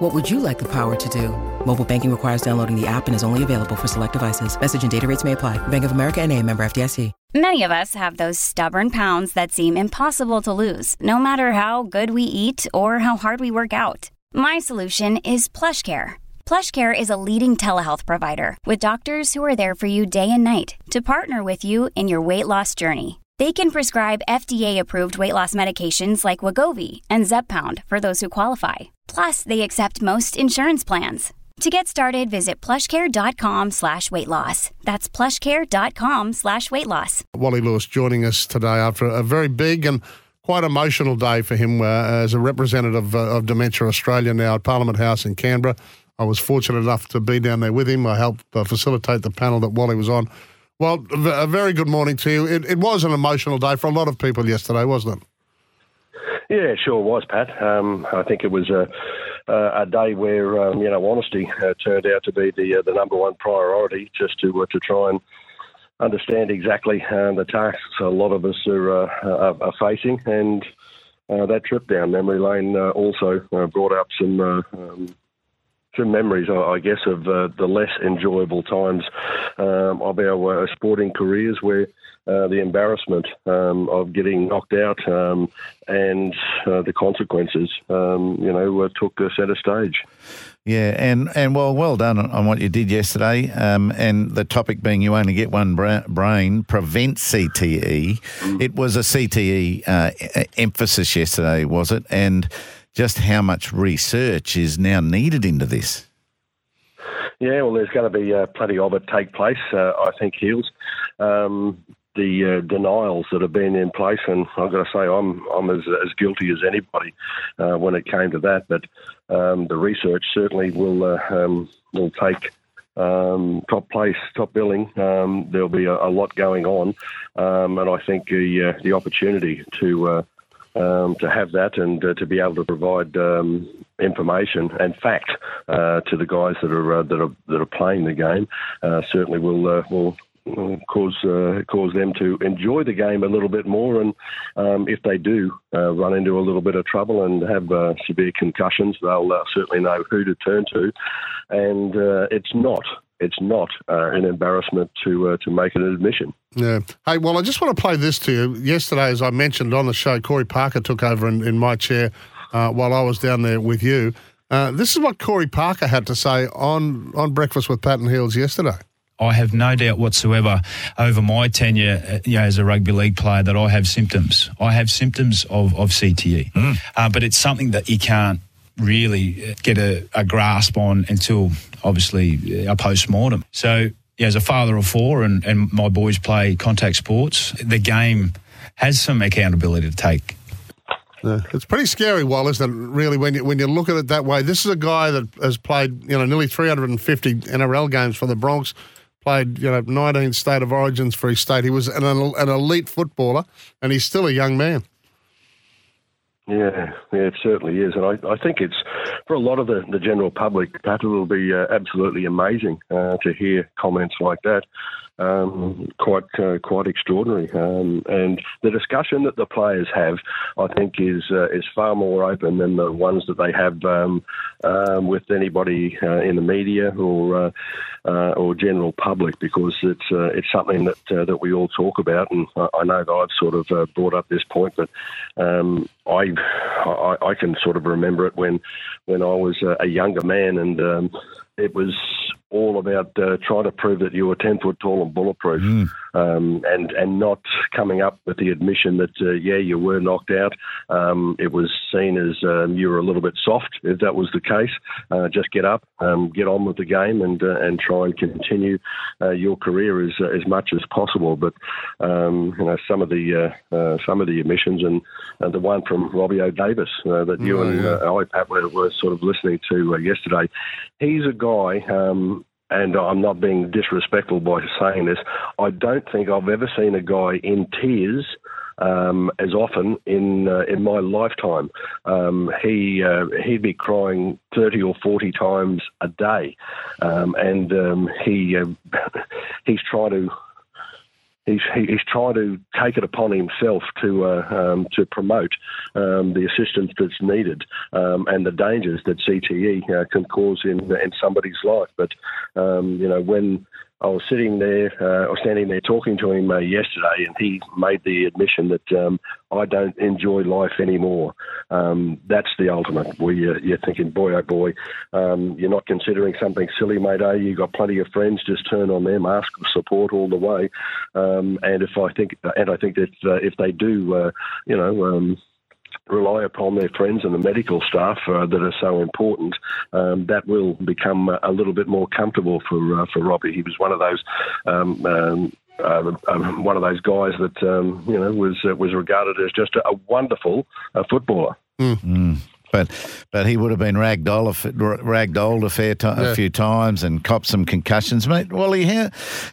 What would you like the power to do? Mobile banking requires downloading the app and is only available for select devices. Message and data rates may apply. Bank of America and a member FDIC. Many of us have those stubborn pounds that seem impossible to lose, no matter how good we eat or how hard we work out. My solution is PlushCare. PlushCare is a leading telehealth provider with doctors who are there for you day and night to partner with you in your weight loss journey. They can prescribe FDA-approved weight loss medications like Wegovy and Zepbound for those who qualify. Plus, they accept most insurance plans. To get started, visit plushcare.com slash weight loss. That's plushcare.com slash weight loss. Wally Lewis joining us today after a very big and quite emotional day for him uh, as a representative uh, of Dementia Australia now at Parliament House in Canberra. I was fortunate enough to be down there with him. I helped uh, facilitate the panel that Wally was on. Well, a very good morning to you. It, it was an emotional day for a lot of people yesterday, wasn't it? Yeah, sure was, Pat. Um, I think it was a, a day where um, you know honesty uh, turned out to be the uh, the number one priority, just to uh, to try and understand exactly uh, the tasks a lot of us are uh, are, are, facing, and uh, that trip down memory lane also brought up some. Um, some memories, I guess, of the less enjoyable times um, of our sporting careers where uh, the embarrassment um, of getting knocked out um, and uh, the consequences, um, you know, uh, took centre stage. Yeah, and, and well, well done on what you did yesterday. Um, and the topic being you only get one bra- brain, prevent CTE. Mm. It was a CTE uh, emphasis yesterday, was it? And just how much research is now needed into this? Yeah, well, there's going to be uh, plenty of it take place, uh, I think, Heals. Um, the uh, denials that have been in place, and I've got to say I'm I'm as as guilty as anybody uh, when it came to that. But um, the research certainly will uh, um, will take um, top place, top billing. Um, there'll be a, a, lot going on, um, and I think the uh, the opportunity to uh, um, to have that and uh, to be able to provide um, information and fact uh, to the guys that are that are that are playing the game certainly will will cause uh, cause them to enjoy the game a little bit more. And um, if they do uh, run into a little bit of trouble and have uh, severe concussions, they'll uh, certainly know who to turn to. And uh, it's not. It's not uh, an embarrassment to to make an admission. Yeah. Hey, well, I just want to play this to you. Yesterday, as I mentioned on the show, Corey Parker took over in, in my chair while I was down there with you. this is what Corey Parker had to say on, on Breakfast with Pat and Heals yesterday. I have no doubt whatsoever over my tenure uh, you know, as a rugby league player that I have symptoms. I have symptoms of, of CTE, mm. uh, but it's something that you can't really get a, a grasp on until obviously uh, a post mortem. So, yeah, as a father of four and, and my boys play contact sports, the game has some accountability to take. Yeah, it's pretty scary, Wallace. isn't? Really, when you when you look at it that way, this is a guy that has played, you know, nearly 350 NRL games for the Broncos played you know 19 state of origins for his state. He was an, an elite footballer, and he's still a young man. Yeah, yeah, it certainly is, and I, I think it's for a lot of the, the general public. That will be uh, absolutely amazing uh, to hear comments like that um, quite uh, quite extraordinary. Um, and the discussion that the players have, I think, is uh, is far more open than the ones that they have um, um with anybody uh, in the media or uh, uh, or general public, because it's uh, it's something that that we all talk about. And I, know that I've sort of brought up this point, but um, I, I, I can sort of remember it when when I was a, a younger man and. Um, it was all about uh, trying to prove that you were 10 foot tall and bulletproof mm. Um, and, and not coming up with the admission that, uh, yeah, you were knocked out. Um, it was seen as um, you were a little bit soft, if that was the case. Uh, just get up, um, get on with the game, and uh, and try and continue uh, your career as as much as possible. But um, you know, some of the uh, some of the admissions, and the one from Robbie O'Davis that you oh, and yeah. I, Pat, were, were, sort of listening to yesterday, he's a guy. And I'm not being disrespectful by saying this, I don't think I've ever seen a guy in tears um, as often in uh, in my lifetime. Um, he uh, he'd be crying thirty or forty times a day, um, and um, he uh, he's trying to. He's, he's trying to take it upon himself to uh, um, to promote um, the assistance that's needed um, and the dangers that CTE uh, can cause in in somebody's life. But you know when I was sitting there, uh, or standing there talking to him uh, yesterday, and he made the admission that um, I don't enjoy life anymore. Um, that's the ultimate. Where you're, you're, thinking, boy, oh boy, um, you're not considering something silly, mate. Eh? You've got plenty of friends. Just turn on them, ask for support all the way. Um, and if I think, and I think that uh, if they do, uh, you know um, rely upon their friends and the medical staff uh, that are so important, um, that will become a little bit more comfortable for uh, for Robbie. He was one of those. Um, um, uh, um, one of those guys that um, you know was uh, was regarded as just a, a wonderful uh, footballer. Mm. But but he would have been ragdolled a, ragdolled a fair yeah. a few times and copped some concussions, mate. Wally, how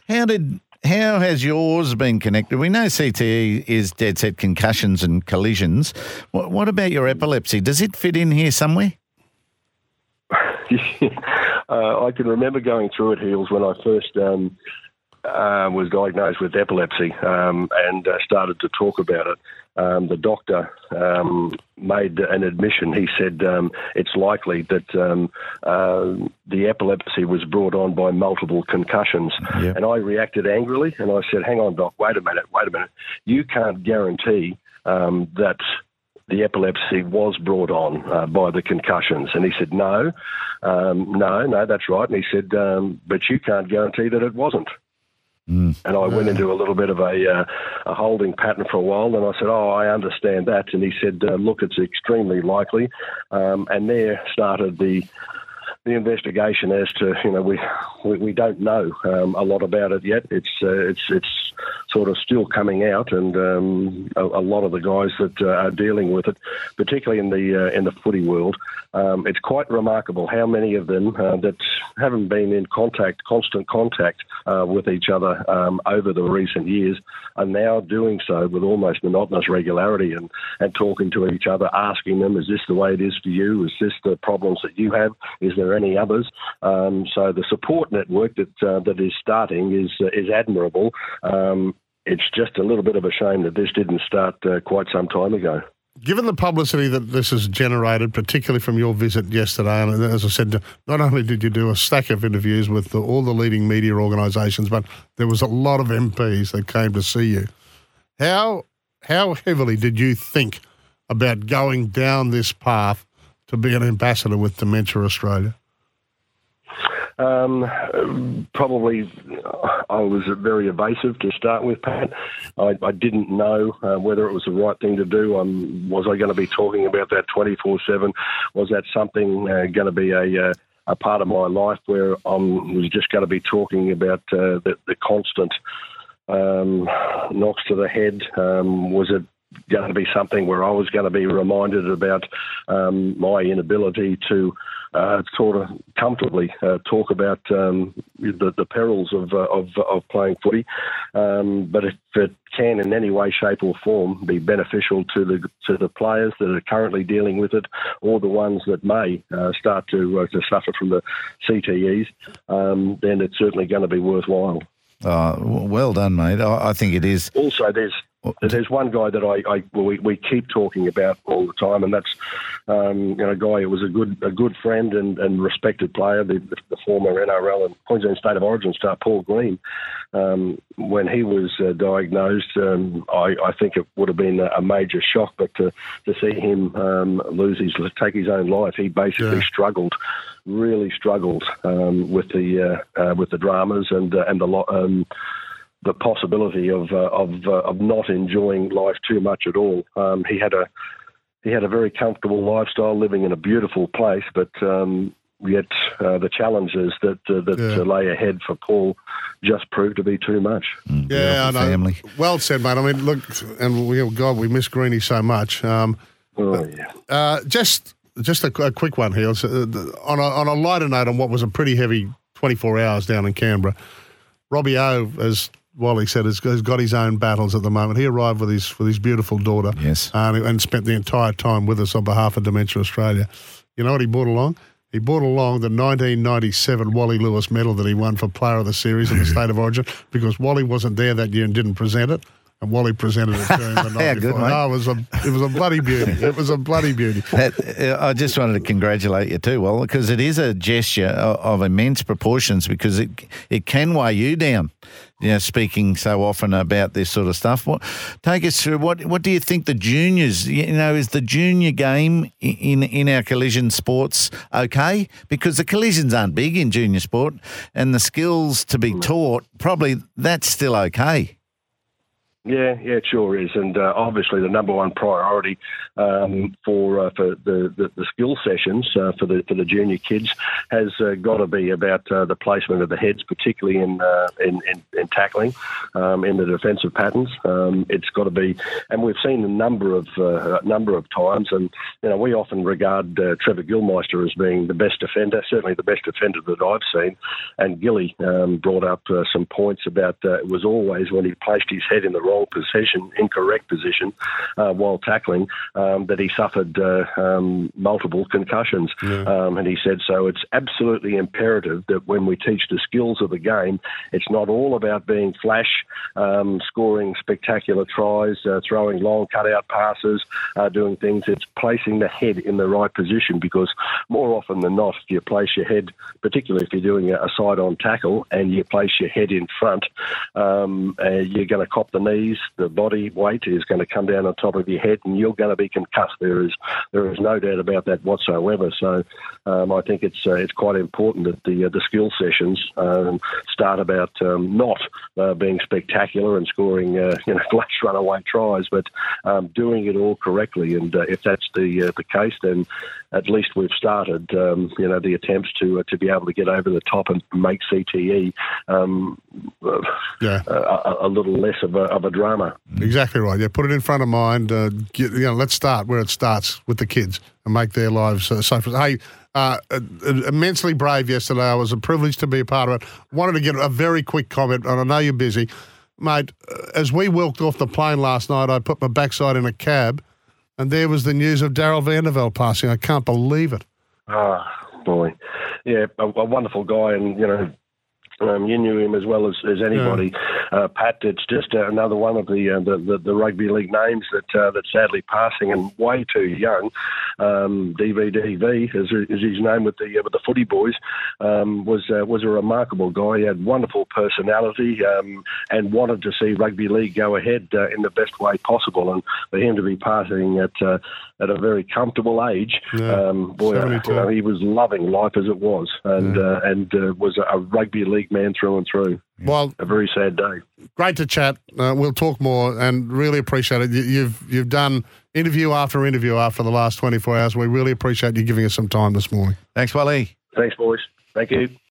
how did how has yours been connected? We know CTE is dead set concussions and collisions. What, what about your epilepsy? Does it fit in here somewhere? uh, I can remember going through it, Heals, when I first um, uh, was diagnosed with epilepsy um, and uh, started to talk about it um, the doctor um, made an admission. He said um, it's likely that um, uh, the epilepsy was brought on by multiple concussions. Yep. And I reacted angrily and I said, Hang on, doc, wait a minute, wait a minute. You can't guarantee um, that the epilepsy was brought on uh, by the concussions. And he said, no, um, no, no, that's right. And he said, um, but you can't guarantee that it wasn't. Mm. And I went into a little bit of a, uh, a holding pattern for a while. And I said, Oh, I understand that. And he said, uh, Look, it's extremely likely. Um, and there started the the investigation as to you know we we, we don't know um, a lot about it yet. It's uh, it's it's sort of still coming out, and um, a, a, lot of the guys that uh, are dealing with it, particularly in the uh, in the footy world, um, it's quite remarkable how many of them uh, that haven't been in contact, constant contact uh, with each other um, over the recent years, are now doing so with almost monotonous regularity and and talking to each other, asking them, "Is this the way it is for you? Is this the problems that you have? Is there any others?" Um, so the support network that uh, that is starting is is admirable. Um, it's just a little bit of a shame that this didn't start uh, quite some time ago. Given the publicity that this has generated, particularly from your visit yesterday, and as I said, not only did you do a stack of interviews with the, all the leading media organisations, but there was a lot of MPs that came to see you. How how heavily did you think about going down this path to be an ambassador with Dementia Australia? Um, probably I was very evasive to start with, Pat. I, I didn't know uh, whether it was the right thing to do. Um, was I going to be talking about that 24 7? Was that something uh, going to be a, uh, a part of my life where I was just going to be talking about uh, the, the constant um, knocks to the head? Um, was it going to be something where I was going to be reminded about um, my inability to uh, sort of comfortably uh, talk about um, the, the, perils of, uh, of, of, playing footy. Um, but if it can, in any way, shape, or form, be beneficial to the to the players that are currently dealing with it, or the ones that may uh, start to uh, to suffer from the CTEs, um, then it's certainly going to be worthwhile. Uh, well done, mate. I, I think it is. Also, there's there's one guy that I, I we, we keep talking about all the time, and that's um, you know a guy who was a good a good friend and, and respected player, the, the former NRL and Queensland State of Origin star Paul Green. Um, when he was uh, diagnosed, um, I, I, think it would have been a, major shock. But to, to see him um, lose his take his own life, he basically yeah. struggled, really struggled um, with the uh, uh, with the dramas and uh, and the lot um, the possibility of uh, of uh, of not enjoying life too much at all. Um, he had a he had a very comfortable lifestyle, living in a beautiful place, but um, yet uh, the challenges that uh, that yeah. lay ahead for Paul just proved to be too much. Mm, yeah, I know. Family. Well said, mate. I mean, look, and we, oh God, we miss Greeny so much. Um, oh yeah. Uh, just just a, a, quick one here. Uh, on a on a lighter note, on what was a pretty heavy 24 hours down in Canberra. Robbie O, as Wally said, has, has got his own battles at the moment. He arrived with his with his beautiful daughter, Yes. uh, and spent the entire time with us on behalf of Dementia Australia. You know what he brought along? He brought along the 1997 Wally Lewis medal that he won for Player of the Series in the State of Origin because Wally wasn't there that year and didn't present it. And Wally presented it to him the night How good, before. No, it was a it was a bloody beauty. It was a bloody beauty. That, uh, I just wanted to congratulate you too, well, because it is a gesture of, of immense proportions because it it can weigh you down. You know, speaking so often about this sort of stuff. What take us through? What what do you think the juniors? You know, is the junior game in in our collision sports okay? Because the collisions aren't big in junior sport, and the skills to be mm. taught probably that's still okay. Yeah, yeah, it sure is, and uh, obviously the number one priority um, for uh, for the, the, the skill sessions uh, for the for the junior kids has uh, got to be about uh, the placement of the heads, particularly in uh, in, in, in tackling, um, in the defensive patterns. Um, it's got to be, and we've seen a number of number of times, and you know we often regard Trevor Gilmeister as being the best defender, certainly the best defender that I've seen, and Gilly um, brought up some points about it was always when he placed his head in the wrong position, incorrect position, uh, while tackling, um, that he suffered uh, um, multiple concussions. Um, and he said so. It's absolutely imperative that when we teach the skills of the game, it's not all about being flash, um, scoring spectacular tries, uh, throwing long cutout passes, uh, doing things. It's placing the head in the right position because more often than not, if you place your head, particularly if you're doing a, a side-on tackle and you place your head in front, um, uh, you're going to cop the knees. The body weight is going to come down on top of your head, and you're going to be concussed. There is there is no doubt about that whatsoever. So um, I think it's uh, it's quite important that the uh, the skill sessions um, start about um, not uh, being spectacular and scoring uh, you know flash runaway tries, but um, doing it all correctly. And uh, if that's the uh, the case, then at least we've started um, you know the attempts to uh, to be able to get over the top and make CTE um, uh, Yeah. a, a- a little less of a, of a drama. Exactly right. Yeah, put it in front of mind. Uh, get, you know, let's start where it starts with the kids and make their lives uh, safer. Hey, uh, uh, immensely brave yesterday. I was a privilege to be a part of it. Wanted to get a very quick comment, and I know you're busy, mate. uh, As we walked off the plane last night, I put my backside in a cab, and there was the news of Darryl Van de Velde passing. I can't believe it. Ah, boy, yeah, a, a wonderful guy, and you know. Um, you knew him as well as, as anybody, uh, Pat. It's just uh, another one of the, uh, the, the the rugby league names that uh, that's sadly passing and way too young. Um, DVDV is, is his name with the uh, with the footy boys. Um, was uh, was a remarkable guy. He had wonderful personality um, and wanted to see rugby league go ahead uh, in the best way possible. And for him to be passing at uh, at a very comfortable age, Yeah, um, boy, you know, he was loving life as it was, and uh, and uh, was a rugby league man through and through. Well, A very sad day. great to chat. Uh, we'll talk more, and really appreciate it. You, you've you've done interview after interview after the last 24 hours. We really appreciate you giving us some time this morning. Thanks, Wally. Thanks, boys. Thank you.